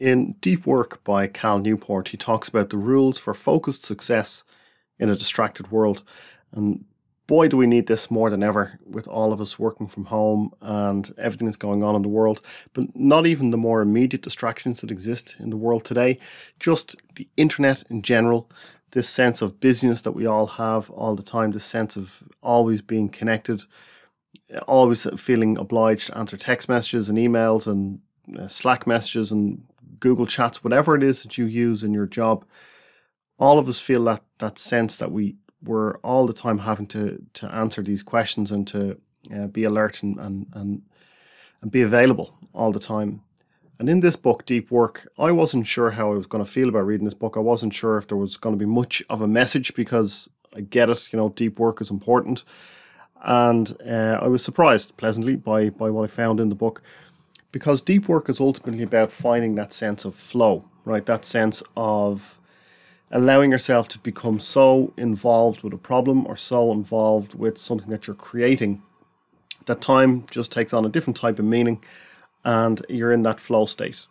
In Deep Work by Cal Newport, he talks about the rules for focused success in a distracted world. And boy, do we need this more than ever with all of us working from home and everything that's going on in the world. But not even the more immediate distractions that exist in the world today, just the internet in general, this sense of busyness that we all have all the time, this sense of always being connected, always feeling obliged to answer text messages and emails and uh, Slack messages and Google Chats, whatever it is that you use in your job, all of us feel that that sense that we we're all the time having to to answer these questions and to uh, be alert and, and and and be available all the time. And in this book, Deep Work, I wasn't sure how I was going to feel about reading this book. I wasn't sure if there was going to be much of a message because I get it, you know, deep work is important. And uh, I was surprised pleasantly by, by what I found in the book because deep work is ultimately about finding that sense of flow, right? That sense of allowing yourself to become so involved with a problem or so involved with something that you're creating that time just takes on a different type of meaning and you're in that flow state.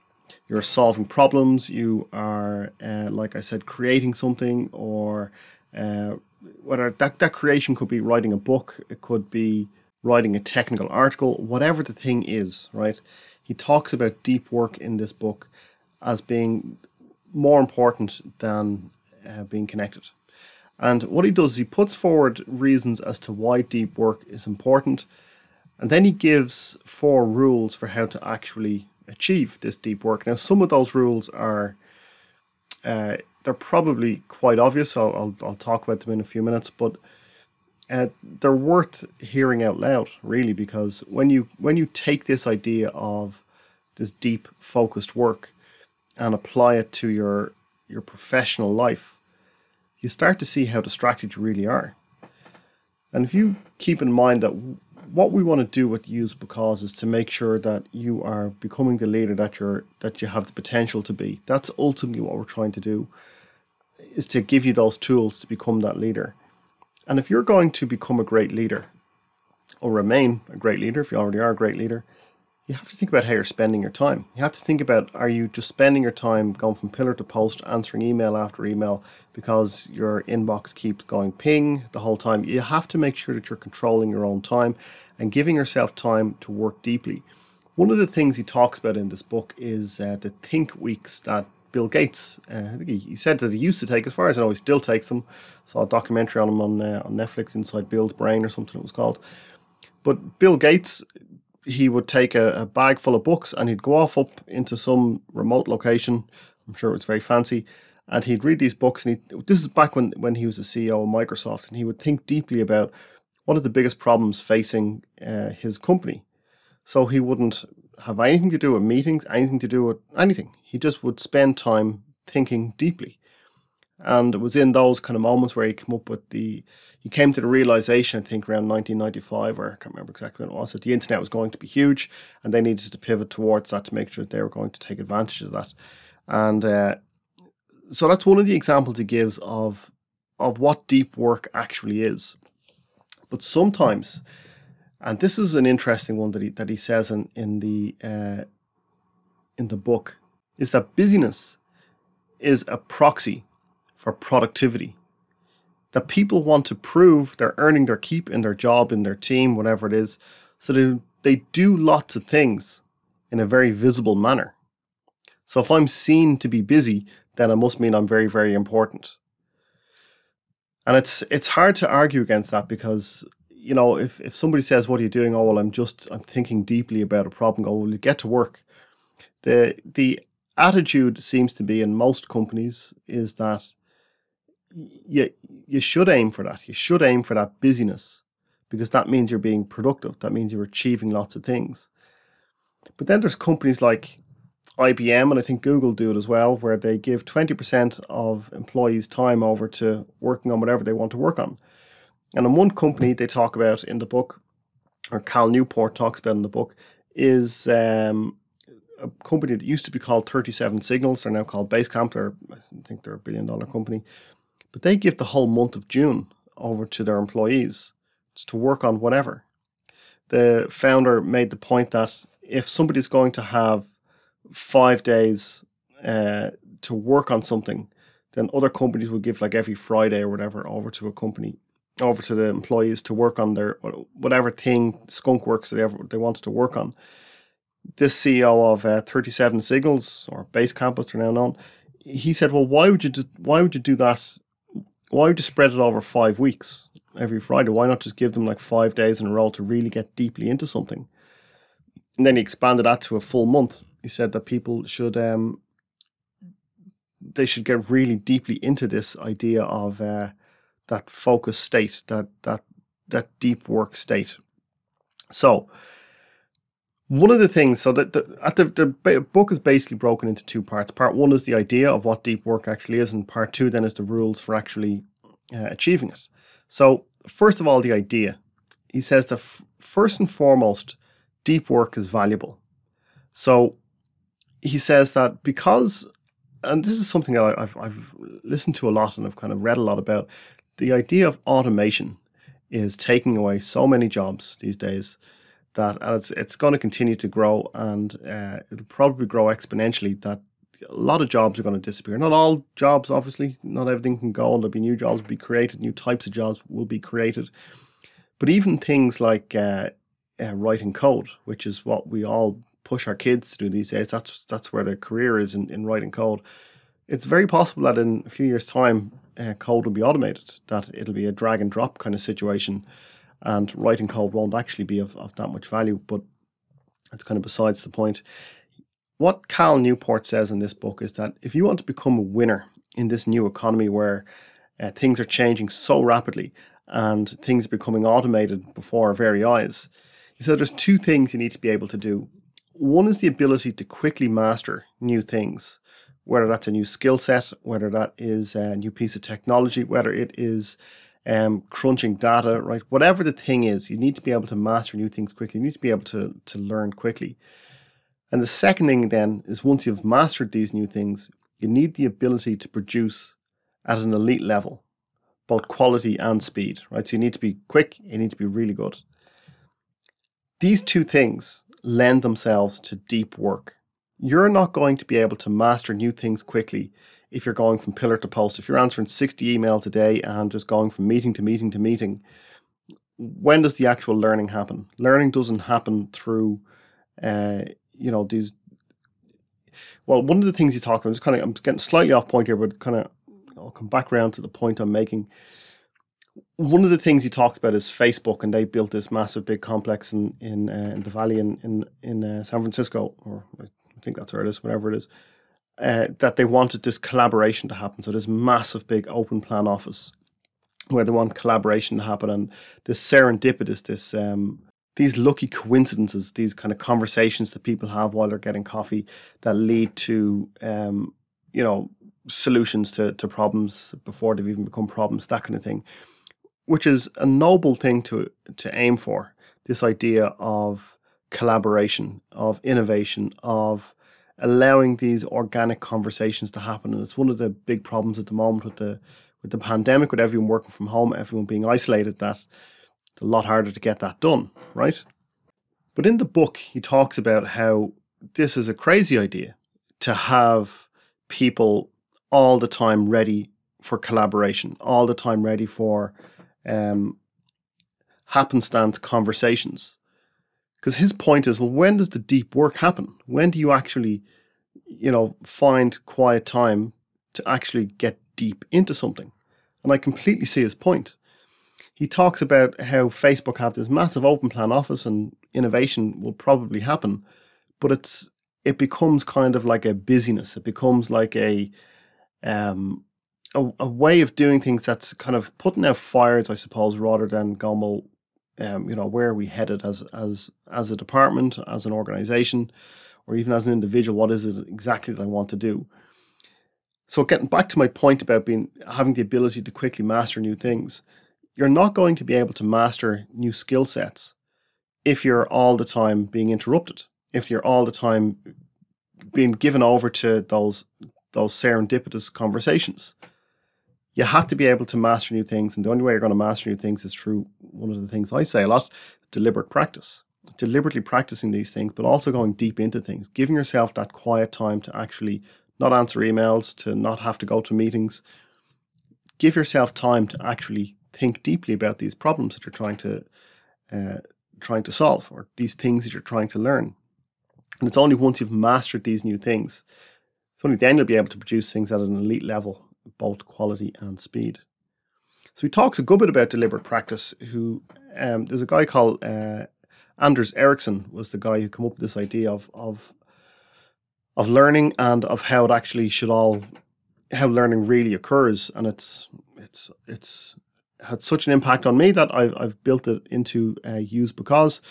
You're solving problems, you are, uh, like I said, creating something, or uh, whether that, that creation could be writing a book, it could be writing a technical article, whatever the thing is, right? He talks about deep work in this book as being more important than uh, being connected. And what he does is he puts forward reasons as to why deep work is important, and then he gives four rules for how to actually achieve this deep work. Now, some of those rules are uh, they're probably quite obvious. I'll, I'll, I'll talk about them in a few minutes, but uh, they're worth hearing out loud, really, because when you when you take this idea of this deep, focused work and apply it to your your professional life, you start to see how distracted you really are. And if you keep in mind that what we want to do with Usable Cause is to make sure that you are becoming the leader that you're that you have the potential to be. That's ultimately what we're trying to do, is to give you those tools to become that leader. And if you're going to become a great leader, or remain a great leader, if you already are a great leader, you have to think about how you're spending your time. You have to think about are you just spending your time going from pillar to post, answering email after email because your inbox keeps going ping the whole time. You have to make sure that you're controlling your own time and giving yourself time to work deeply. One of the things he talks about in this book is uh, the think weeks that Bill Gates. Uh, he, he, said that he used to take, as far as I know, he still takes them. Saw a documentary on him on uh, on Netflix, Inside Bill's Brain or something it was called. But Bill Gates, he would take a, a bag full of books and he'd go off up into some remote location. I'm sure it was very fancy, and he'd read these books. And he, this is back when when he was a CEO of Microsoft, and he would think deeply about what are the biggest problems facing uh, his company. So he wouldn't have anything to do with meetings, anything to do with anything. He just would spend time thinking deeply. And it was in those kind of moments where he came up with the, he came to the realization, I think around 1995, or I can't remember exactly when it was, that the internet was going to be huge and they needed to pivot towards that to make sure that they were going to take advantage of that. And uh, so that's one of the examples he gives of, of what deep work actually is. But sometimes, and this is an interesting one that he that he says in in the uh, in the book, is that busyness is a proxy for productivity. That people want to prove they're earning their keep in their job, in their team, whatever it is, so they, they do lots of things in a very visible manner. So if I'm seen to be busy, then it must mean I'm very, very important. And it's it's hard to argue against that because you know, if, if somebody says, What are you doing? Oh well I'm just I'm thinking deeply about a problem, go, Well you get to work. The the attitude seems to be in most companies is that you you should aim for that. You should aim for that busyness because that means you're being productive. That means you're achieving lots of things. But then there's companies like IBM and I think Google do it as well, where they give 20% of employees' time over to working on whatever they want to work on. And in one company they talk about in the book, or Cal Newport talks about in the book, is um, a company that used to be called 37 Signals. They're now called Basecamp. They're, I think they're a billion dollar company. But they give the whole month of June over to their employees to work on whatever. The founder made the point that if somebody's going to have five days uh, to work on something, then other companies will give like every Friday or whatever over to a company, over to the employees to work on their whatever thing skunk works they ever they wanted to work on. This CEO of uh, 37 Signals or Basecamp as they're now known, he said, "Well, why would you do, why would you do that? Why would you spread it over five weeks every Friday? Why not just give them like five days in a row to really get deeply into something?" And then he expanded that to a full month. He said that people should um, they should get really deeply into this idea of uh, that focus state, that that that deep work state. So one of the things, so that the, at the, the book is basically broken into two parts. Part one is the idea of what deep work actually is, and part two then is the rules for actually uh, achieving it. So first of all, the idea. He says that f- first and foremost, deep work is valuable. So he says that because and this is something that I've, I've listened to a lot and I've kind of read a lot about. The idea of automation is taking away so many jobs these days that it's it's going to continue to grow and uh, it'll probably grow exponentially. That a lot of jobs are going to disappear. Not all jobs, obviously. Not everything can go. There'll be new jobs will be created. New types of jobs will be created. But even things like uh, uh, writing code, which is what we all push our kids to do these days. That's that's where their career is in, in writing code. It's very possible that in a few years' time, uh, code will be automated. That it'll be a drag and drop kind of situation, and writing code won't actually be of, of that much value. But it's kind of besides the point. What Cal Newport says in this book is that if you want to become a winner in this new economy where uh, things are changing so rapidly and things are becoming automated before our very eyes, he said there's two things you need to be able to do one is the ability to quickly master new things, whether that's a new skill set, whether that is a new piece of technology, whether it is um, crunching data, right? Whatever the thing is, you need to be able to master new things quickly. You need to be able to, to learn quickly. And the second thing then is once you've mastered these new things, you need the ability to produce at an elite level, both quality and speed, right? So you need to be quick, you need to be really good. These two things lend themselves to deep work. You're not going to be able to master new things quickly if you're going from pillar to post. If you're answering 60 emails a day and just going from meeting to meeting to meeting, when does the actual learning happen? Learning doesn't happen through, uh, you know, these. Well, one of the things you talk about, just kind of, I'm getting slightly off point here, but kind of, I'll come back around to the point I'm making one of the things he talks about is Facebook, and they built this massive big complex in in, uh, in the valley in in in uh, San Francisco, or I think that's where it is, whatever it is. Uh, that they wanted this collaboration to happen. So this massive big open plan office where they want collaboration to happen, and this serendipitous, this um, these lucky coincidences, these kind of conversations that people have while they're getting coffee that lead to um, you know solutions to, to problems before they've even become problems, that kind of thing which is a noble thing to to aim for. This idea of collaboration, of innovation, of allowing these organic conversations to happen. And it's one of the big problems at the moment with the with the pandemic, with everyone working from home, everyone being isolated, that it's a lot harder to get that done, right? But in the book, he talks about how this is a crazy idea to have people all the time ready for collaboration, all the time ready for um, happenstance conversations. Because his point is, well, when does the deep work happen? When do you actually, you know, find quiet time to actually get deep into something? And I completely see his point. He talks about how Facebook have this massive open plan office and innovation will probably happen, but it's it becomes kind of like a busyness. It becomes like a um, a, a way of doing things that's kind of putting out fires, I suppose, rather than going, um, you know, where are we headed as as as a department, as an organization, or even as an individual? What is it exactly that I want to do? So, getting back to my point about being having the ability to quickly master new things, you're not going to be able to master new skill sets if you're all the time being interrupted. If you're all the time being given over to those those serendipitous conversations you have to be able to master new things. And the only way you're going to master new things is through one of the things I say a lot deliberate practice. Deliberately practicing these things, but also going deep into things, giving yourself that quiet time to actually not answer emails, to not have to go to meetings. Give yourself time to actually think deeply about these problems that you're trying to uh, trying to solve or these things that you're trying to learn. And it's only once you've mastered these new things, it's only then you'll be able to produce things at an elite level, both quality and speed. So he talks a good bit about deliberate practice. Who um, there's a guy called uh, Anders Ericsson was the guy who came up with this idea of of of learning and of how it actually should all how learning really occurs, and it's it's it's had such an impact on me that I've, I've built it into uh, use because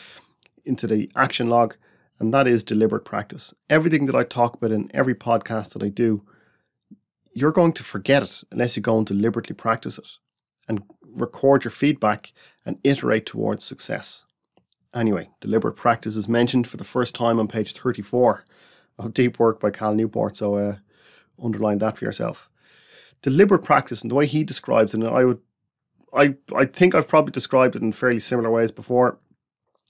into the action log, and that is deliberate practice. Everything that I talk about in every podcast that I do, you're going to forget it unless you go and deliberately practice it and record your feedback and iterate towards success. Anyway, deliberate practice is mentioned for the first time on page 34 of Deep Work by Cal Newport, so uh, underline that for yourself. Deliberate practice, and the way he describes it, and I would I, I think I've probably described it in fairly similar ways before,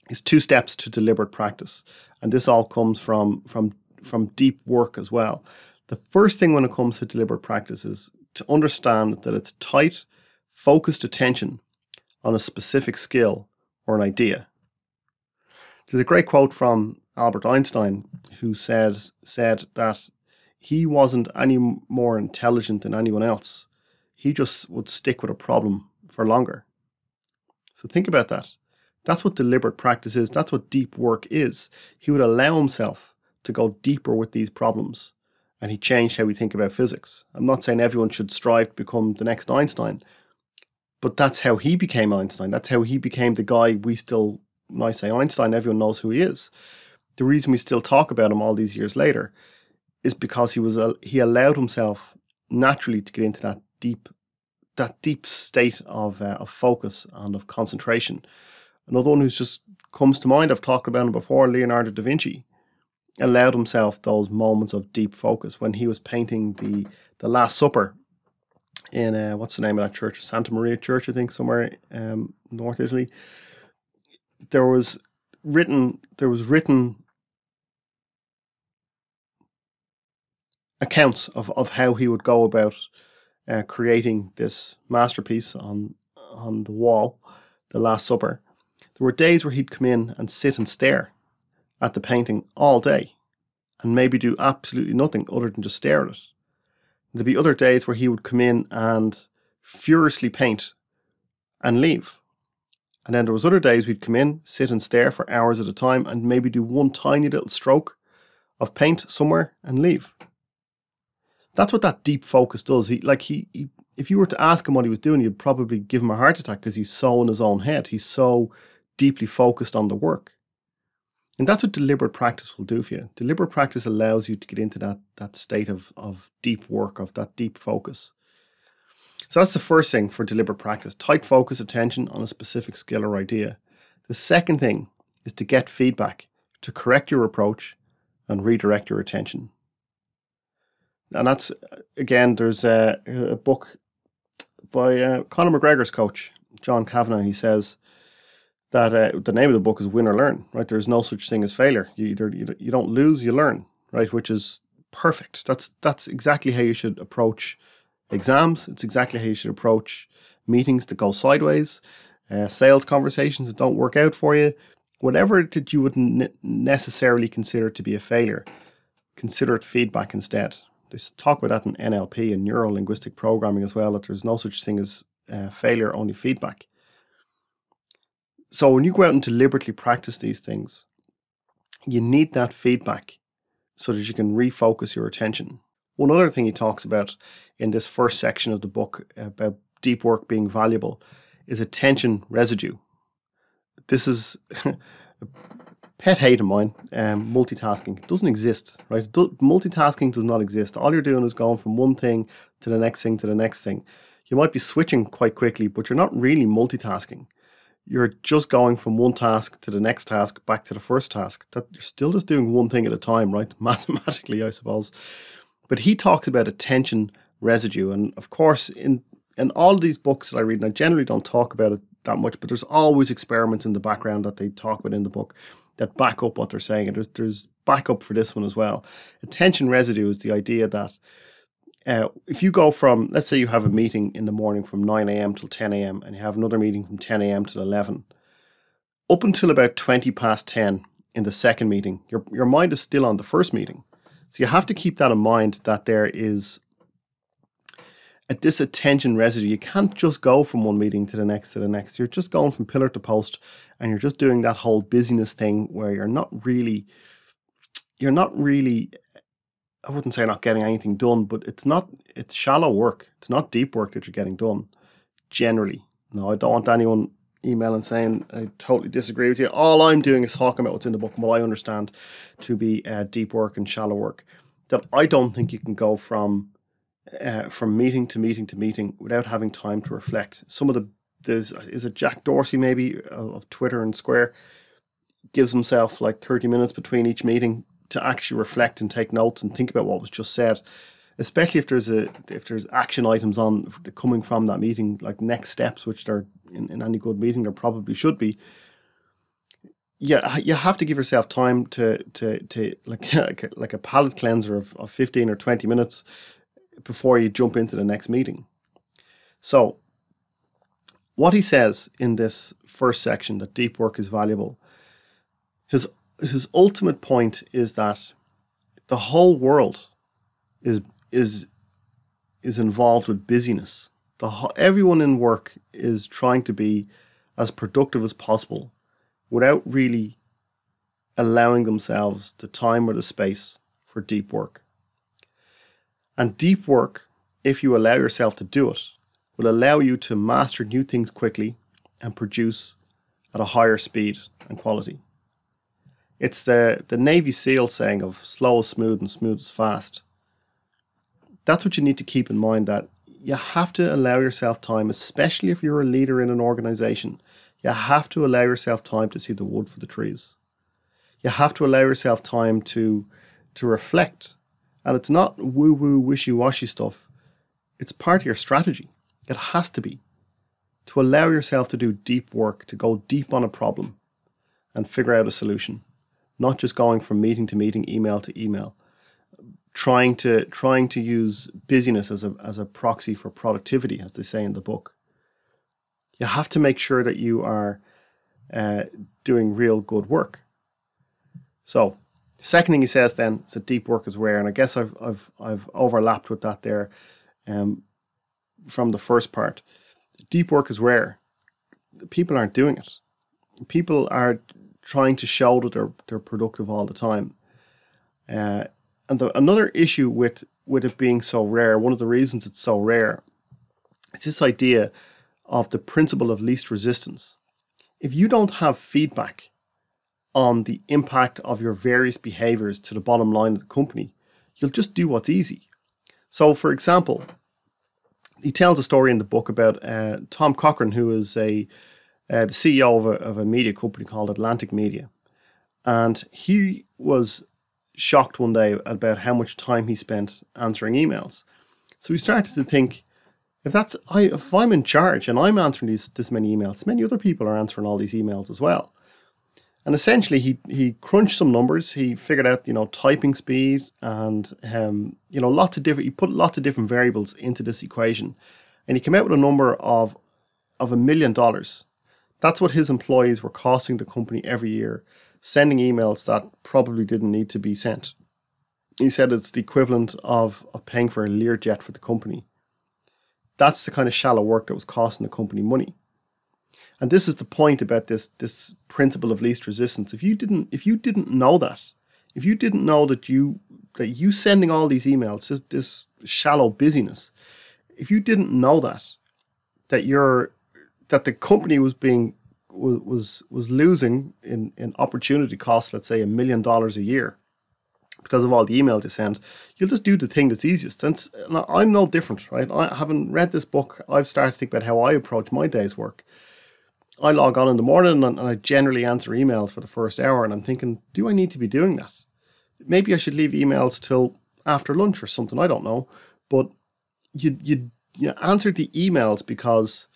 is two steps to deliberate practice. And this all comes from, from, from deep work as well. The first thing when it comes to deliberate practice is to understand that it's tight, focused attention on a specific skill or an idea. There's a great quote from Albert Einstein who said, said that he wasn't any more intelligent than anyone else. He just would stick with a problem for longer. So think about that. That's what deliberate practice is. That's what deep work is. He would allow himself to go deeper with these problems and he changed how we think about physics. I'm not saying everyone should strive to become the next Einstein, but that's how he became Einstein. That's how he became the guy we still, when I say Einstein, everyone knows who he is. The reason we still talk about him all these years later is because he was he allowed himself naturally to get into that deep that deep state of uh, of focus and of concentration. Another one who's just comes to mind, I've talked about him before, Leonardo da Vinci, allowed himself those moments of deep focus when he was painting the the Last Supper in uh, what's the name of that church? Santa Maria Church, I think, somewhere um, North Italy. There was written there was written accounts of, of how he would go about uh, creating this masterpiece on on the wall, The Last Supper, there were days where he'd come in and sit and stare at the painting all day and maybe do absolutely nothing other than just stare at it. There'd be other days where he would come in and furiously paint and leave. And then there was other days we'd come in, sit and stare for hours at a time and maybe do one tiny little stroke of paint somewhere and leave that's what that deep focus does. He like he, he if you were to ask him what he was doing, you'd probably give him a heart attack because he's so in his own head. He's so deeply focused on the work. And that's what deliberate practice will do for you. Deliberate practice allows you to get into that that state of, of deep work, of that deep focus. So that's the first thing for deliberate practice. Tight focus attention on a specific skill or idea. The second thing is to get feedback, to correct your approach and redirect your attention and that's again. There's a, a book by uh, Conor McGregor's coach John Kavanagh. He says that uh, the name of the book is "Win or Learn." Right? There's no such thing as failure. You either you, you don't lose, you learn. Right? Which is perfect. That's that's exactly how you should approach exams. It's exactly how you should approach meetings that go sideways, uh, sales conversations that don't work out for you. Whatever that you wouldn't necessarily consider to be a failure, consider it feedback instead. They talk about that in NLP and neuro linguistic programming as well, that there's no such thing as uh, failure, only feedback. So when you go out and deliberately practice these things, you need that feedback so that you can refocus your attention. One other thing he talks about in this first section of the book about deep work being valuable is attention residue. This is a pet hate of mine, um, multitasking doesn't exist, right? Do- multitasking does not exist. All you're doing is going from one thing to the next thing to the next thing. You might be switching quite quickly, but you're not really multitasking. You're just going from one task to the next task, back to the first task. That you're still just doing one thing at a time, right? Mathematically, I suppose. But he talks about attention residue, and of course, in in all these books that I read, and I generally don't talk about it that much, but there's always experiments in the background that they talk about in the book that back up what they're saying. And there's there's backup for this one as well. Attention residue is the idea that uh, if you go from let's say you have a meeting in the morning from 9 a.m. till 10 a.m. and you have another meeting from 10 a.m. till 11, up until about 20 past 10 in the second meeting, your your mind is still on the first meeting. So you have to keep that in mind that there is a disattention residue. You can't just go from one meeting to the next to the next. You're just going from pillar to post and you're just doing that whole busyness thing where you're not really you're not really I wouldn't say not getting anything done, but it's not it's shallow work. It's not deep work that you're getting done. Generally. No, I don't want anyone emailing saying I totally disagree with you. All I'm doing is talking about what's in the book and what I understand to be uh, deep work and shallow work. That I don't think you can go from uh, from meeting to meeting to meeting without having time to reflect. Some of the there's is it Jack Dorsey maybe of Twitter and Square gives himself like 30 minutes between each meeting to actually reflect and take notes and think about what was just said especially if there's a if there's action items on coming from that meeting like next steps which there in, in any good meeting there probably should be yeah you have to give yourself time to to to like like a palate cleanser of, of 15 or 20 minutes before you jump into the next meeting. So, what he says in this first section that deep work is valuable, his his ultimate point is that the whole world is is is involved with busyness. The everyone in work is trying to be as productive as possible without really allowing themselves the time or the space for deep work. And deep work, if you allow yourself to do it, will allow you to master new things quickly and produce at a higher speed and quality. It's the, the Navy SEAL saying of slow is smooth and smooth is fast. That's what you need to keep in mind that you have to allow yourself time, especially if you're a leader in an organization. You have to allow yourself time to see the wood for the trees. You have to allow yourself time to to reflect and it's not woo woo, wishy washy stuff. It's part of your strategy. It has to be. To allow yourself to do deep work, to go deep on a problem and figure out a solution, not just going from meeting to meeting, email to email. Trying to trying to use busyness as a as a proxy for productivity, as they say in the book. You have to make sure that you are uh, doing real good work. So second thing he says then is that deep work is rare, and I guess I've I've I've overlapped with that there, um, from the first part. Deep work is rare. People aren't doing it. People are trying to show that they're they're productive all the time. Uh, and the, another issue with with it being so rare, one of the reasons it's so rare, it's this idea of the principle of least resistance. If you don't have feedback on the impact of your various behaviors to the bottom line of the company, you'll just do what's easy. So, for example, he tells a story in the book about uh, Tom Cochran, who is a uh, the CEO of a, of a media company called Atlantic Media, and he was shocked one day about how much time he spent answering emails. So he started to think, if that's I, if I'm in charge and I'm answering these this many emails, many other people are answering all these emails as well. And essentially, he he crunched some numbers. He figured out, you know, typing speed and um, you know, lots of different. He put lots of different variables into this equation, and he came out with a number of of a million dollars. That's what his employees were costing the company every year, sending emails that probably didn't need to be sent. He said it's the equivalent of, of paying for a Learjet for the company. That's the kind of shallow work that was costing the company money. And this is the point about this this principle of least resistance. If you didn't if you didn't know that, if you didn't know that you that you sending all these emails, this, this shallow busyness, if you didn't know that, that you're that the company was being was was losing in, in opportunity costs, let's say a million dollars a year, because of all the email they send, you'll just do the thing that's easiest. And I'm no different, right? I haven't read this book. I've started to think about how I approach my day's work. I log on in the morning and, and I generally answer emails for the first hour, and I'm thinking, do I need to be doing that? Maybe I should leave emails till after lunch or something. I don't know, but you you you answer the emails because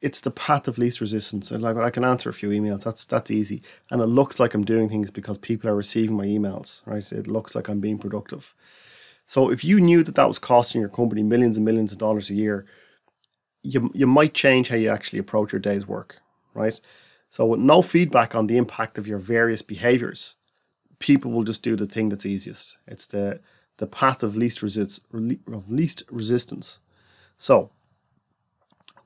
it's the path of least resistance. And like I can answer a few emails. That's that's easy. And it looks like I'm doing things because people are receiving my emails, right? It looks like I'm being productive. So if you knew that that was costing your company millions and millions of dollars a year, you you might change how you actually approach your day's work, right? So with no feedback on the impact of your various behaviors, people will just do the thing that's easiest. It's the the path of least resist of least resistance. So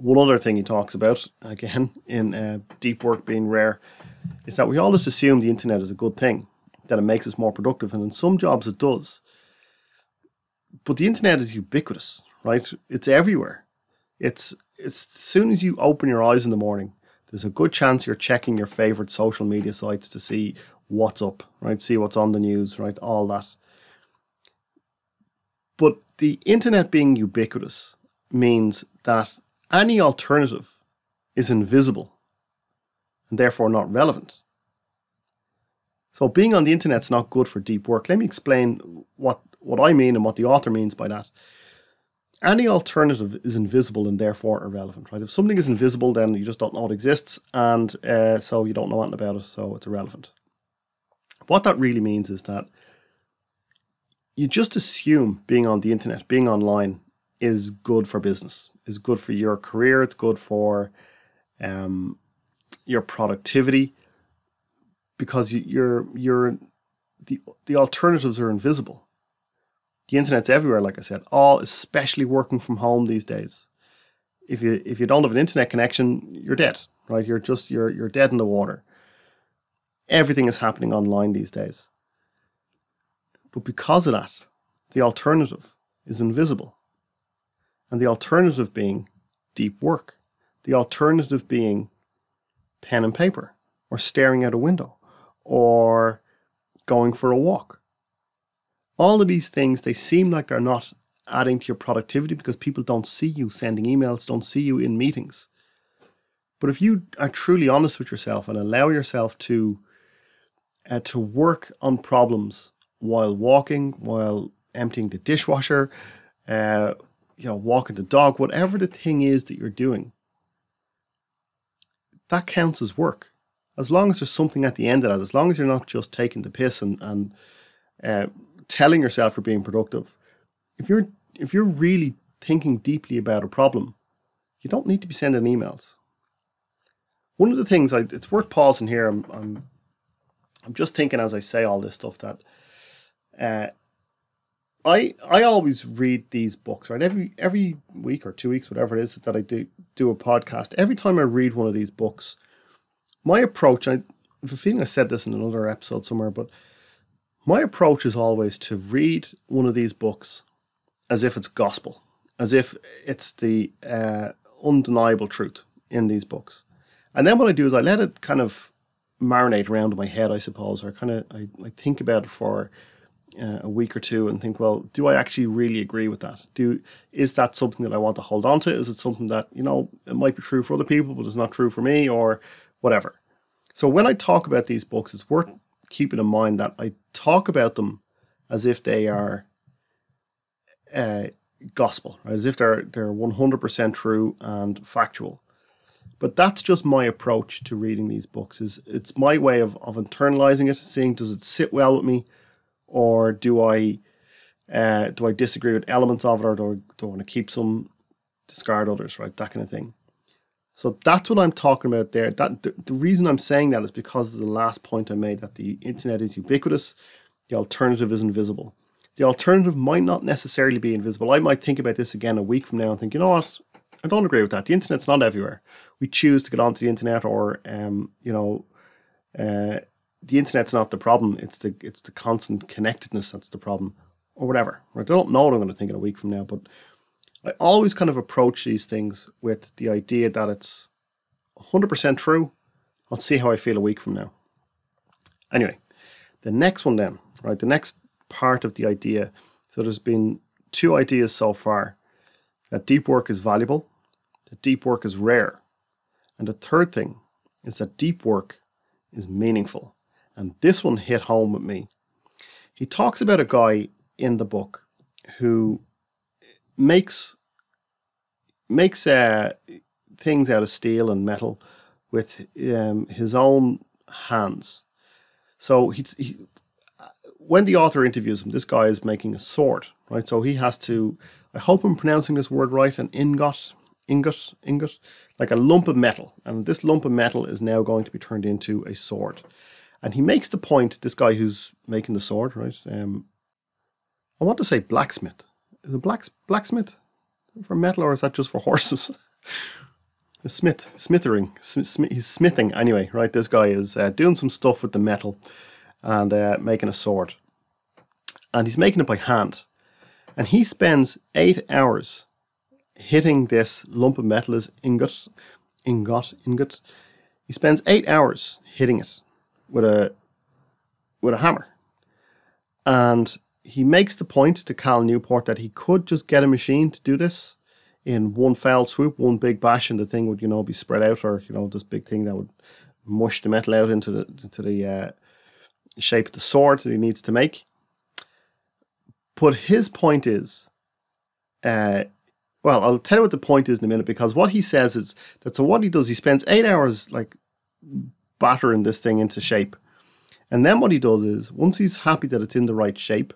one other thing he talks about, again, in uh, deep work being rare, is that we always assume the internet is a good thing, that it makes us more productive. And in some jobs, it does. But the internet is ubiquitous, right? It's everywhere. It's, it's as soon as you open your eyes in the morning, there's a good chance you're checking your favorite social media sites to see what's up, right? See what's on the news, right? All that. But the internet being ubiquitous means that any alternative is invisible and therefore not relevant. So being on the internet's not good for deep work. Let me explain what, what I mean and what the author means by that. Any alternative is invisible and therefore irrelevant, right? If something is invisible, then you just don't know it exists, and uh, so you don't know anything about it, so it's irrelevant. What that really means is that you just assume being on the internet, being online, is good for business is good for your career. It's good for um, your productivity because you're you're the the alternatives are invisible. The internet's everywhere, like I said, all especially working from home these days. If you if you don't have an internet connection, you're dead, right? You're just you're you're dead in the water. Everything is happening online these days. But because of that, the alternative is invisible and the alternative being deep work, the alternative being pen and paper, or staring out a window, or going for a walk. All of these things, they seem like they're not adding to your productivity because people don't see you sending emails, don't see you in meetings. But if you are truly honest with yourself and allow yourself to uh, to work on problems while walking, while emptying the dishwasher, uh, you know, walking the dog, whatever the thing is that you're doing, that counts as work. As long as there's something at the end of that, as long as you're not just taking the piss and, and uh, telling yourself you're being productive, if you're if you're really thinking deeply about a problem, you don't need to be sending emails. One of the things I, it's worth pausing here. I'm, I'm, I'm just thinking as I say all this stuff that uh, I I always read these books right every every week or two weeks whatever it is that I do do a podcast. Every time I read one of these books, my approach I have a feeling I said this in another episode somewhere, but my approach is always to read one of these books as if it's gospel, as if it's the uh, undeniable truth in these books, and then what I do is I let it kind of marinate around in my head, I suppose, or kind of I, I think about it for uh, a week or two and think, well, do I actually really agree with that? Do is that something that I want to hold on to? Is it something that you know it might be true for other people, but it's not true for me, or whatever? So when I talk about these books, it's worth keeping in mind that I talk about them as if they are uh, gospel, right? As if they're they're one hundred percent true and factual. But that's just my approach to reading these books. Is it's my way of of internalizing it, seeing does it sit well with me or do I uh, do I disagree with elements of it, or do I, do I want to keep some, discard others, right? That kind of thing. So that's what I'm talking about there. That the, the reason I'm saying that is because of the last point I made that the internet is ubiquitous, the alternative is invisible. The alternative might not necessarily be invisible. I might think about this again a week from now and think, you know what, I don't agree with that. The internet's not everywhere. We choose to get onto the internet, or um, you know, uh, the internet's not the problem. It's the it's the constant connectedness that's the problem, or whatever. I don't know what I'm going to think in a week from now, but I always kind of approach these things with the idea that it's 100% true. I'll see how I feel a week from now. Anyway, the next one then, right? The next part of the idea. So there's been two ideas so far that deep work is valuable, that deep work is rare, and the third thing is that deep work is meaningful. And this one hit home with me. He talks about a guy in the book who makes makes uh, things out of steel and metal with um, his own hands. So he, he, when the author interviews him, this guy is making a sword, right? So he has to. I hope I'm pronouncing this word right. An ingot, ingot, ingot, like a lump of metal, and this lump of metal is now going to be turned into a sword. And he makes the point. This guy who's making the sword, right? Um, I want to say blacksmith. Is it black blacksmith for metal, or is that just for horses? smith, smithering, sm- he's smithing anyway, right? This guy is uh, doing some stuff with the metal and uh, making a sword, and he's making it by hand, and he spends eight hours hitting this lump of metal, as ingot, ingot, ingot. He spends eight hours hitting it with a with a hammer, and he makes the point to Cal Newport that he could just get a machine to do this in one foul swoop, one big bash, and the thing would, you know, be spread out, or you know, this big thing that would mush the metal out into the into the uh, shape of the sword that he needs to make. But his point is, uh, well, I'll tell you what the point is in a minute because what he says is that so what he does, he spends eight hours like battering this thing into shape, and then what he does is once he's happy that it's in the right shape,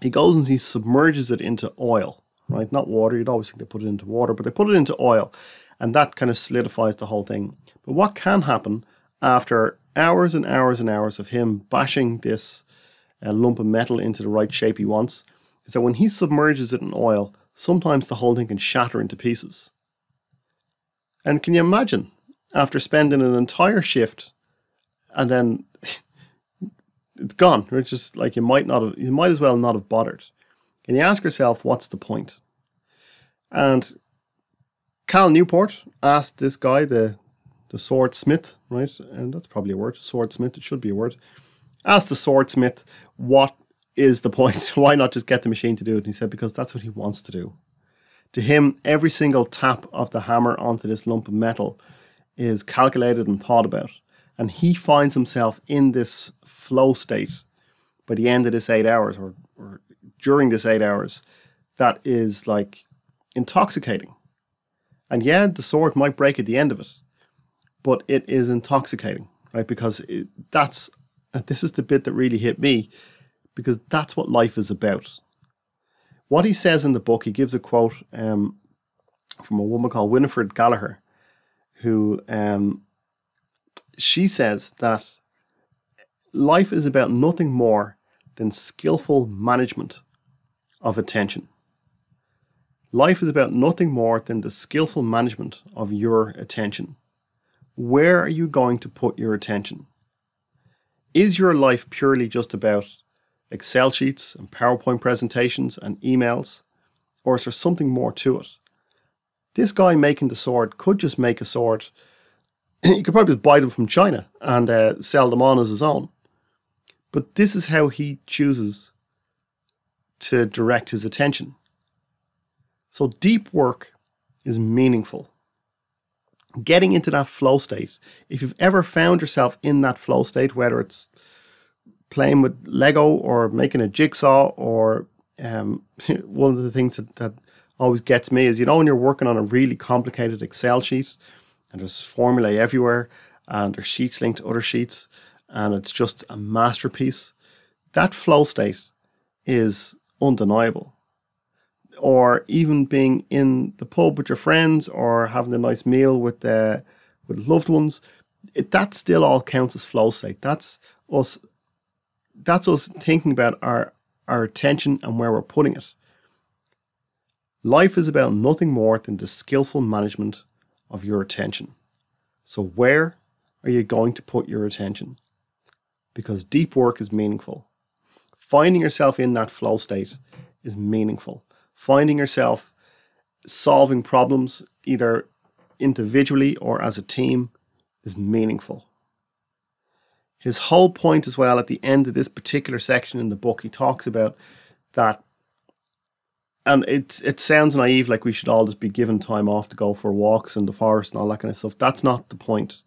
he goes and he submerges it into oil right? Not water. You'd always think they put it into water, but they put it into oil, and that kind of solidifies the whole thing. But what can happen after hours and hours and hours of him bashing this uh, lump of metal into the right shape he wants is that when he submerges it in oil, sometimes the whole thing can shatter into pieces. And can you imagine after spending an entire shift and then it's gone? It's just like you might not have, you might as well not have bothered. And you ask yourself, what's the point? And Cal Newport asked this guy, the the swordsmith, right? And that's probably a word, swordsmith, it should be a word. Asked the swordsmith, what is the point? Why not just get the machine to do it? And he said, because that's what he wants to do. To him, every single tap of the hammer onto this lump of metal is calculated and thought about. And he finds himself in this flow state by the end of this eight hours or, or during this eight hours that is like intoxicating. And yeah, the sword might break at the end of it, but it is intoxicating, right? Because it, that's, and this is the bit that really hit me, because that's what life is about. What he says in the book, he gives a quote um, from a woman called Winifred Gallagher, who um, she says that life is about nothing more than skillful management of attention. Life is about nothing more than the skillful management of your attention. Where are you going to put your attention? Is your life purely just about Excel sheets and PowerPoint presentations and emails? Or is there something more to it? This guy making the sword could just make a sword. he could probably buy them from China and uh, sell them on as his own. But this is how he chooses to direct his attention. So, deep work is meaningful. Getting into that flow state, if you've ever found yourself in that flow state, whether it's playing with Lego or making a jigsaw, or um, one of the things that, that always gets me is you know, when you're working on a really complicated Excel sheet and there's formulae everywhere and there's sheets linked to other sheets and it's just a masterpiece, that flow state is undeniable. Or even being in the pub with your friends or having a nice meal with uh, with loved ones, it, that still all counts as flow state. That's us. That's us thinking about our our attention and where we're putting it. Life is about nothing more than the skillful management of your attention. So, where are you going to put your attention? Because deep work is meaningful finding yourself in that flow state is meaningful. Finding yourself solving problems either individually or as a team is meaningful. His whole point, as well, at the end of this particular section in the book, he talks about that. And it, it sounds naive, like we should all just be given time off to go for walks in the forest and all that kind of stuff. That's not the point.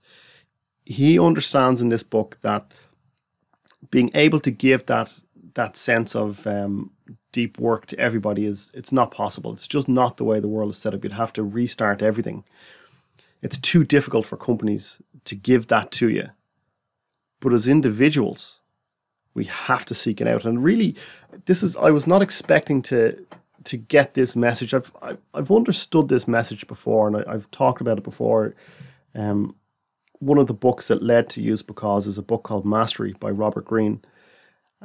He understands in this book that being able to give that that sense of um, deep work to everybody is it's not possible. It's just not the way the world is set up. You'd have to restart everything. It's too difficult for companies to give that to you. But as individuals, we have to seek it out. And really, this is I was not expecting to to get this message. I've I've understood this message before, and I, have talked about it before. Um, one of the books that led to Use Because is a book called Mastery by Robert Greene.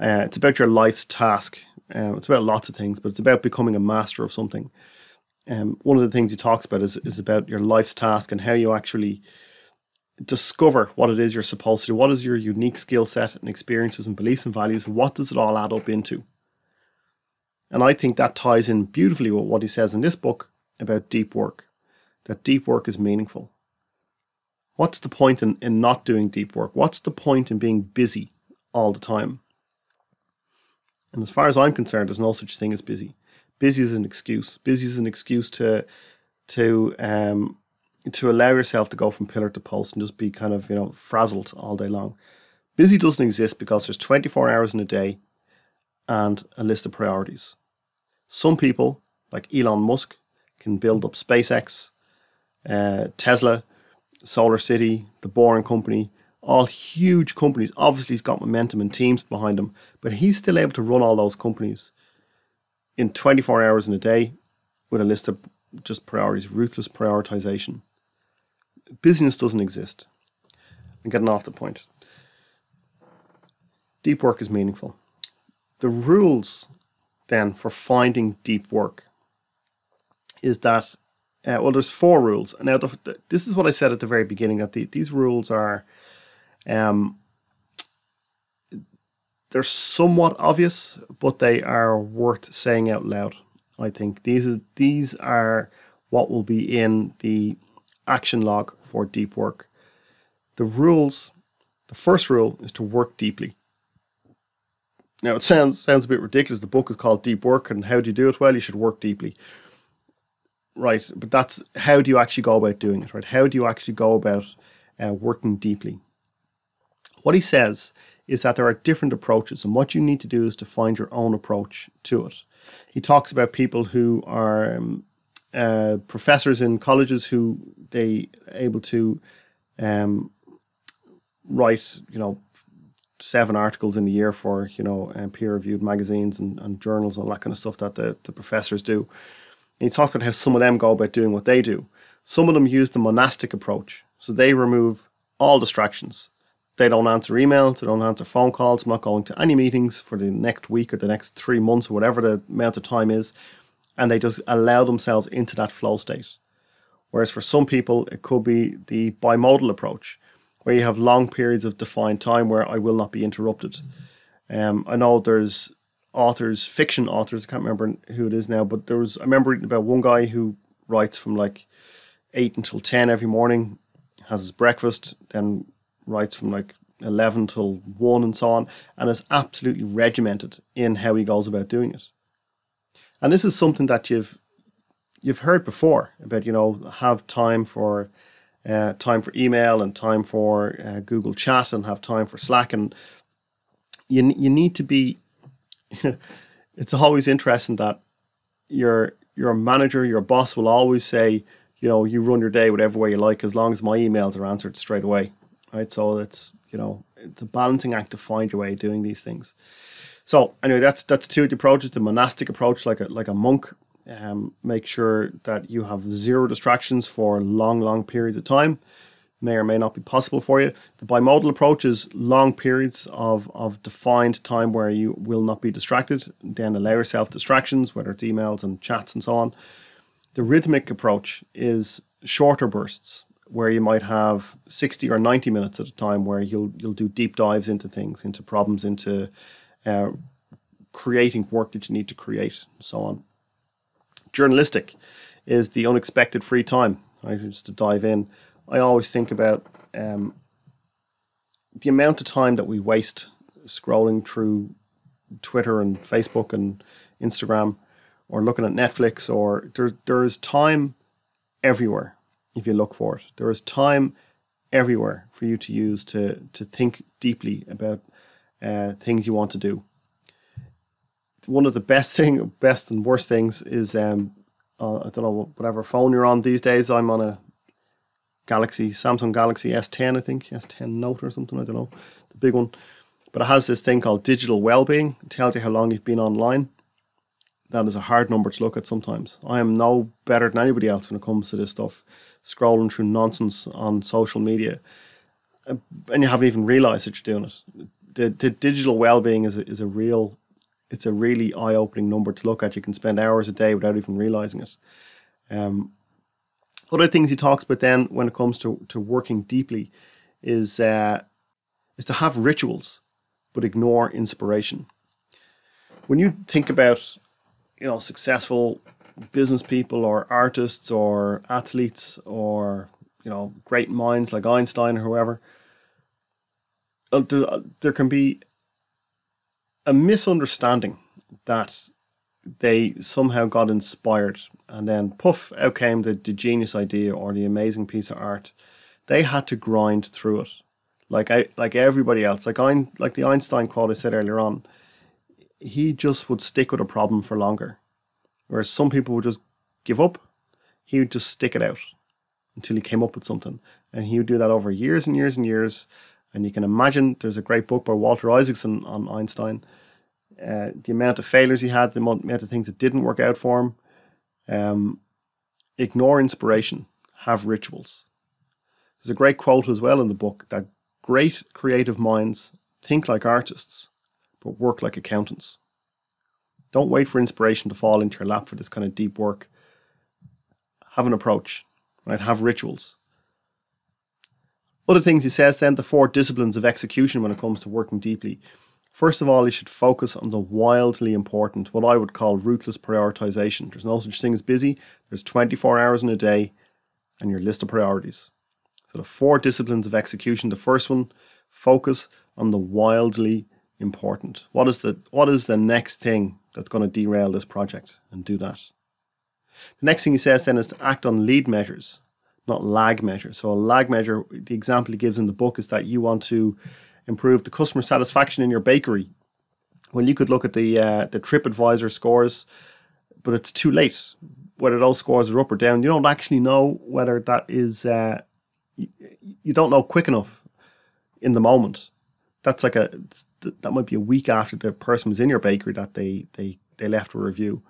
Uh, it's about your life's task. Uh, it's about lots of things, but it's about becoming a master of something. Um, one of the things he talks about is, is about your life's task and how you actually discover what it is you're supposed to do. What is your unique skill set and experiences and beliefs and values? What does it all add up into? And I think that ties in beautifully with what he says in this book about deep work that deep work is meaningful. What's the point in, in not doing deep work? What's the point in being busy all the time? And as far as I'm concerned, there's no such thing as busy. Busy is an excuse. Busy is an excuse to to um, to allow yourself to go from pillar to post and just be kind of you know frazzled all day long. Busy doesn't exist because there's 24 hours in a day and a list of priorities. Some people, like Elon Musk, can build up SpaceX, uh, Tesla, Solar City, the Boring Company, all huge companies. Obviously, he's got momentum and teams behind him, but he's still able to run all those companies in 24 hours in a day with a list of just priorities, ruthless prioritization. Business doesn't exist. I'm getting off the point. Deep work is meaningful. The rules then for finding deep work is that uh, well, there's four rules. Now, the, the, this is what I said at the very beginning that the, these rules are um, they're somewhat obvious, but they are worth saying out loud. I think these are, these are what will be in the action log for deep work. The rules, the first rule is to work deeply. Now it sounds sounds a bit ridiculous. The book is called Deep Work, and how do you do it? Well, you should work deeply. Right, but that's how do you actually go about doing it? Right, how do you actually go about uh, working deeply? What he says is that there are different approaches, and what you need to do is to find your own approach to it. He talks about people who are um, uh, professors in colleges who they able to um, write, you know, seven articles in a year for you know uh, peer-reviewed magazines and, and journals and all that kind of stuff that the, the professors do. And he talks about how some of them go about doing what they do. Some of them use the monastic approach, so they remove all distractions they don't answer emails, they don't answer phone calls, not going to any meetings for the next week or the next three months or whatever the amount of time is, and they just allow themselves into that flow state. Whereas for some people, it could be the bimodal approach, where you have long periods of defined time where I will not be interrupted. Um, I know there's authors, fiction authors, I can't remember who it is now, but there was, I remember reading about one guy who writes from like 8 until 10 every morning, has his breakfast, then writes from like 11 till 1 and so on, and is absolutely regimented in how he goes about doing it. And this is something that you've you've heard before about, you know, have time for uh, time for email and time for uh, Google Chat and have time for Slack, and you you need to be. it's always interesting that your your manager, your boss will always say, you know, you run your day whatever way you like, as long as my emails are answered straight away right? So it's you know it's a balancing act to find your way doing these things. So anyway, that's that's two of the approaches: the monastic approach, like a like a monk. Um, make sure that you have zero distractions for long, long periods of time. May or may not be possible for you. The bimodal approach is long periods of, of defined time where you will not be distracted. Then allow yourself distractions, whether it's emails and chats and so on. The rhythmic approach is shorter bursts where you might have 60 or 90 minutes at a time where you'll you'll do deep dives into things, into problems, into uh, creating work that you need to create, and so on. Journalistic is the unexpected free time. Right, just to dive in, I always think about um, the amount of time that we waste scrolling through Twitter and Facebook and Instagram, or looking at Netflix, or there there is time everywhere if you look for it. There is time everywhere for you to use to to think deeply about uh, things you want to do. One of the best thing, best and worst things is um, uh, I don't know whatever phone you're on these days. I'm on a Galaxy, Samsung Galaxy S10, I think, S10 Note or something, I don't know, the big one. But it has this thing called digital well-being. It tells you how long you've been online. That is a hard number to look at sometimes. I am no better than anybody else when it comes to this stuff, scrolling through nonsense on social media, and you haven't even realised that you're doing it. The, the digital well-being is a, is a real, it's a really eye-opening number to look at. You can spend hours a day without even realising it. Um, other things he talks about then when it comes to, to working deeply is uh, is to have rituals but ignore inspiration. When you think about you know successful business people or artists or athletes or you know great minds like Einstein or whoever, uh, there, uh, there can be a misunderstanding that they somehow got inspired and then poof out came the, the genius idea or the amazing piece of art. They had to grind through it. Like I like everybody else like I like the Einstein quote I said earlier on he just would stick with a problem for longer. Whereas some people would just give up. He would just stick it out until he came up with something. And he would do that over years and years and years and you can imagine there's a great book by Walter Isaacson on Einstein uh, the amount of failures he had, the amount of things that didn't work out for him. Um, ignore inspiration, have rituals. There's a great quote as well in the book that great creative minds think like artists, but work like accountants. Don't wait for inspiration to fall into your lap for this kind of deep work. Have an approach, right? Have rituals. Other things he says then, the four disciplines of execution when it comes to working deeply. First of all, you should focus on the wildly important, what I would call ruthless prioritization. There's no such thing as busy, there's 24 hours in a day and your list of priorities. So, the four disciplines of execution the first one, focus on the wildly important. What is the, what is the next thing that's going to derail this project? And do that. The next thing he says then is to act on lead measures, not lag measure. So, a lag measure, the example he gives in the book is that you want to improve the customer satisfaction in your bakery. Well, you could look at the uh, the TripAdvisor scores, but it's too late. Whether those scores are up or down, you don't actually know whether that is. Uh, you, you don't know quick enough in the moment. That's like a that might be a week after the person was in your bakery that they they they left a review.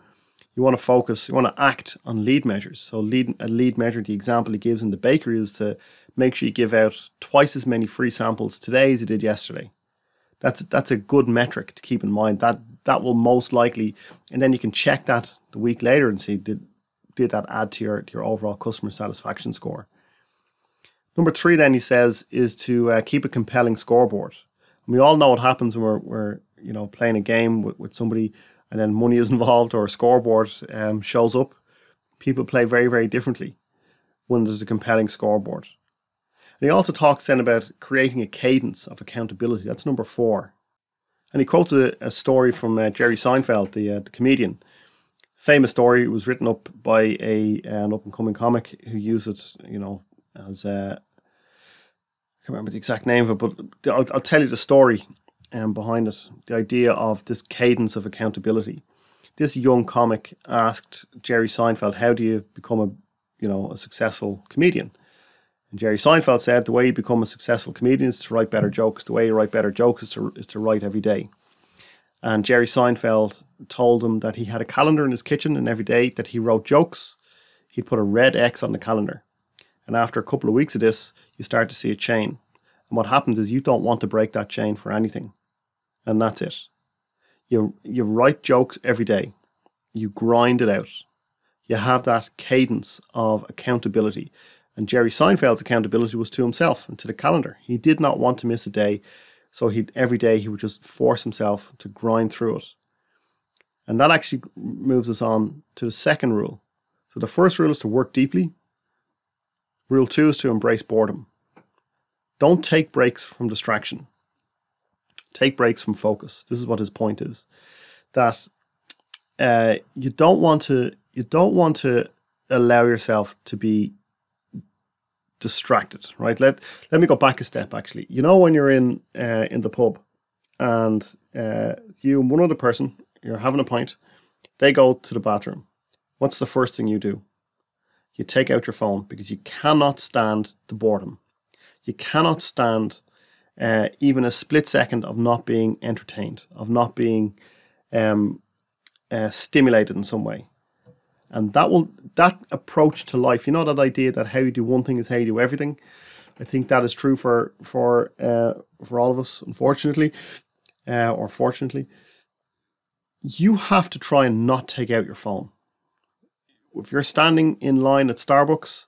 You want to focus. You want to act on lead measures. So lead a lead measure. The example he gives in the bakery is to make sure you give out twice as many free samples today as you did yesterday. That's that's a good metric to keep in mind. That that will most likely, and then you can check that the week later and see did did that add to your to your overall customer satisfaction score. Number three, then he says, is to uh, keep a compelling scoreboard. And we all know what happens when we're, we're you know playing a game with, with somebody, and then money is involved or a scoreboard um, shows up. People play very very differently when there's a compelling scoreboard. And he also talks then about creating a cadence of accountability. That's number four. And he quotes a, a story from uh, Jerry Seinfeld, the, uh, the comedian. Famous story. Was written up by a an up and coming comic who used it, you know, as uh, I can't remember the exact name of it, but I'll, I'll tell you the story um, behind it. The idea of this cadence of accountability. This young comic asked Jerry Seinfeld, "How do you become a, you know, a successful comedian?" And Jerry Seinfeld said the way you become a successful comedian is to write better jokes. The way you write better jokes is to, is to write every day. And Jerry Seinfeld told him that he had a calendar in his kitchen, and every day that he wrote jokes, he'd put a red X on the calendar. And after a couple of weeks of this, you start to see a chain. And what happens is you don't want to break that chain for anything. And that's it. You, you write jokes every day, you grind it out. You have that cadence of accountability. And Jerry Seinfeld's accountability was to himself and to the calendar. He did not want to miss a day, so he every day he would just force himself to grind through it. And that actually moves us on to the second rule. So the first rule is to work deeply. Rule two is to embrace boredom. Don't take breaks from distraction. Take breaks from focus. This is what his point is. That uh, you don't want to you don't want to allow yourself to be distracted, right? Let let me go back a step. Actually, you know when you're in uh, in the pub, and uh, you and one other person, you're having a pint. They go to the bathroom. What's the first thing you do? you take out your phone because you cannot stand the boredom. You cannot stand uh, even a split second of not being entertained, of not being um, uh, stimulated in some way. And that will that approach to life, you know, that idea that how you do one thing is how you do everything. I think that is true for for uh, for all of us, unfortunately, uh, or fortunately. You have to try and not take out your phone. If you're standing in line at Starbucks,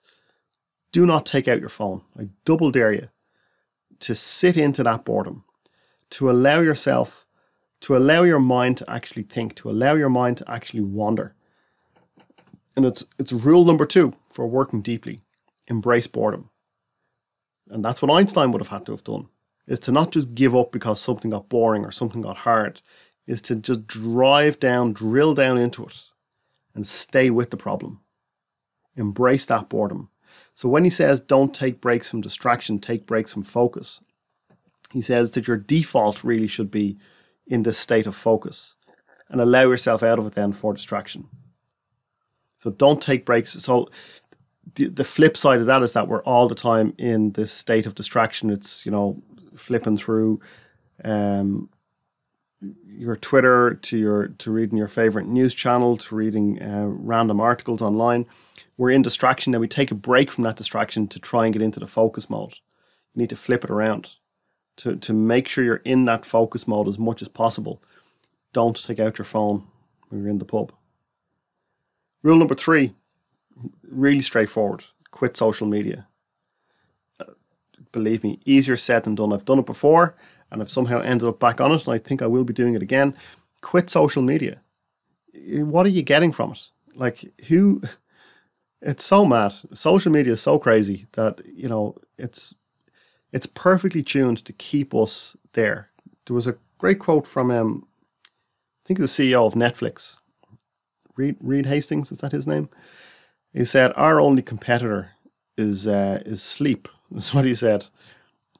do not take out your phone. I double dare you to sit into that boredom, to allow yourself, to allow your mind to actually think, to allow your mind to actually wander. And it's it's rule number two for working deeply. Embrace boredom. And that's what Einstein would have had to have done. Is to not just give up because something got boring or something got hard, is to just drive down, drill down into it and stay with the problem. Embrace that boredom. So when he says don't take breaks from distraction, take breaks from focus, he says that your default really should be in this state of focus and allow yourself out of it then for distraction. So don't take breaks. So the, the flip side of that is that we're all the time in this state of distraction. It's, you know, flipping through um, your Twitter to your to reading your favorite news channel to reading uh, random articles online. We're in distraction. Then we take a break from that distraction to try and get into the focus mode. You need to flip it around to to make sure you're in that focus mode as much as possible. Don't take out your phone when you're in the pub. Rule number three, really straightforward: quit social media. Uh, believe me, easier said than done. I've done it before and I've somehow ended up back on it, and I think I will be doing it again. Quit social media. What are you getting from it? Like, who? It's so mad. Social media is so crazy that you know it's it's perfectly tuned to keep us there. There was a great quote from um, I think the CEO of Netflix, Reed Reed Hastings. Is that his name? He said, "Our only competitor is uh, is sleep." That's what he said.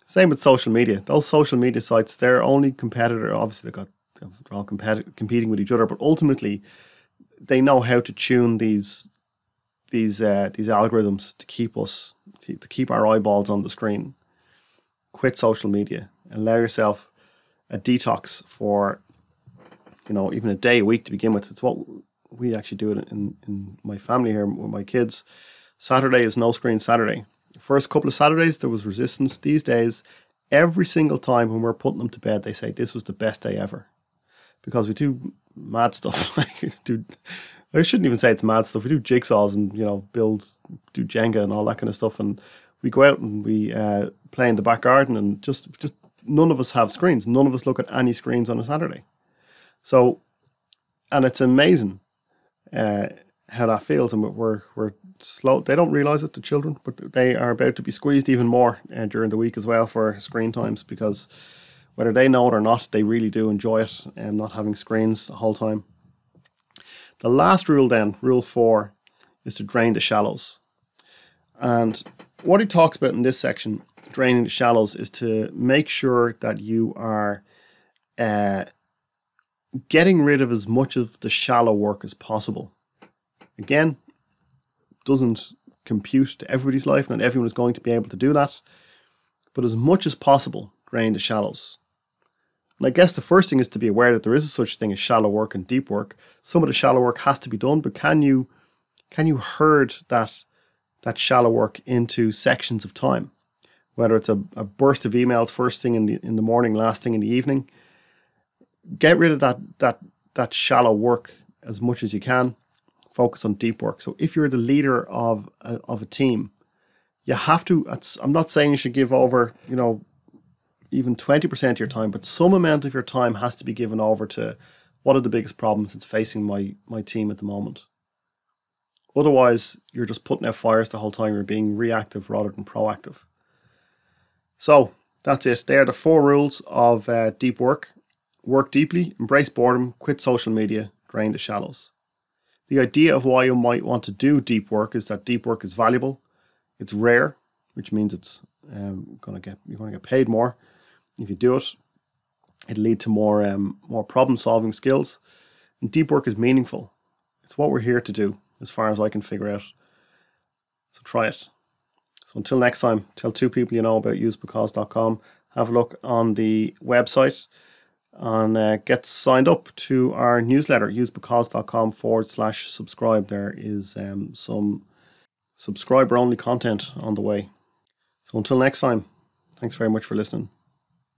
Same with social media. Those social media sites, their only competitor, obviously they've got they're all competi- competing with each other, but ultimately they know how to tune these these uh, these algorithms to keep us to, to keep our eyeballs on the screen. Quit social media. Allow yourself a detox for you know even a day a week to begin with. It's what we actually do it in in my family here with my kids. Saturday is no screen Saturday first couple of Saturdays, there was resistance. These days, every single time when we're putting them to bed, they say this was the best day ever because we do mad stuff. do, I shouldn't even say it's mad stuff. We do jigsaws and you know build, do Jenga and all that kind of stuff, and we go out and we uh, play in the back garden and just just none of us have screens. None of us look at any screens on a Saturday. So, and it's amazing. Uh, how that feels, and we're we're slow. They don't realize it, the children, but they are about to be squeezed even more uh, during the week as well for screen times because whether they know it or not, they really do enjoy it and not having screens the whole time. The last rule, then, rule four, is to drain the shallows. And what he talks about in this section, draining the shallows, is to make sure that you are uh, getting rid of as much of the shallow work as possible. Again, doesn't compute to everybody's life. Not everyone is going to be able to do that. But as much as possible, drain the shallows. And I guess the first thing is to be aware that there is a such thing as shallow work and deep work. Some of the shallow work has to be done, but can you can you herd that that shallow work into sections of time? Whether it's a, a burst of emails first thing in the in the morning, last thing in the evening. Get rid of that that that shallow work as much as you can focus on deep work. So if you're the leader of a, of a team, you have to. I'm not saying you should give over, you know, even twenty percent of your time, but some amount of your time has to be given over to what are the biggest problems that's facing my my team at the moment. Otherwise, you're just putting out fires the whole time. You're being reactive rather than proactive. So that's it. They are the four rules of uh, deep work. Work deeply, embrace boredom, quit social media, drain the shallows. The idea of why you might want to do deep work is that deep work is valuable, it's rare, which means it's um, going to get you're going to get paid more if you do it. It'll lead to more um, more problem solving skills, and deep work is meaningful. It's what we're here to do, as far as I can figure out. So try it. So until next time, tell two people you know about usebecause.com. Have a look on the website and uh, get signed up to our newsletter, usebecause.com forward slash subscribe. There is um, some subscriber only content on the way. So until next time, thanks very much for listening.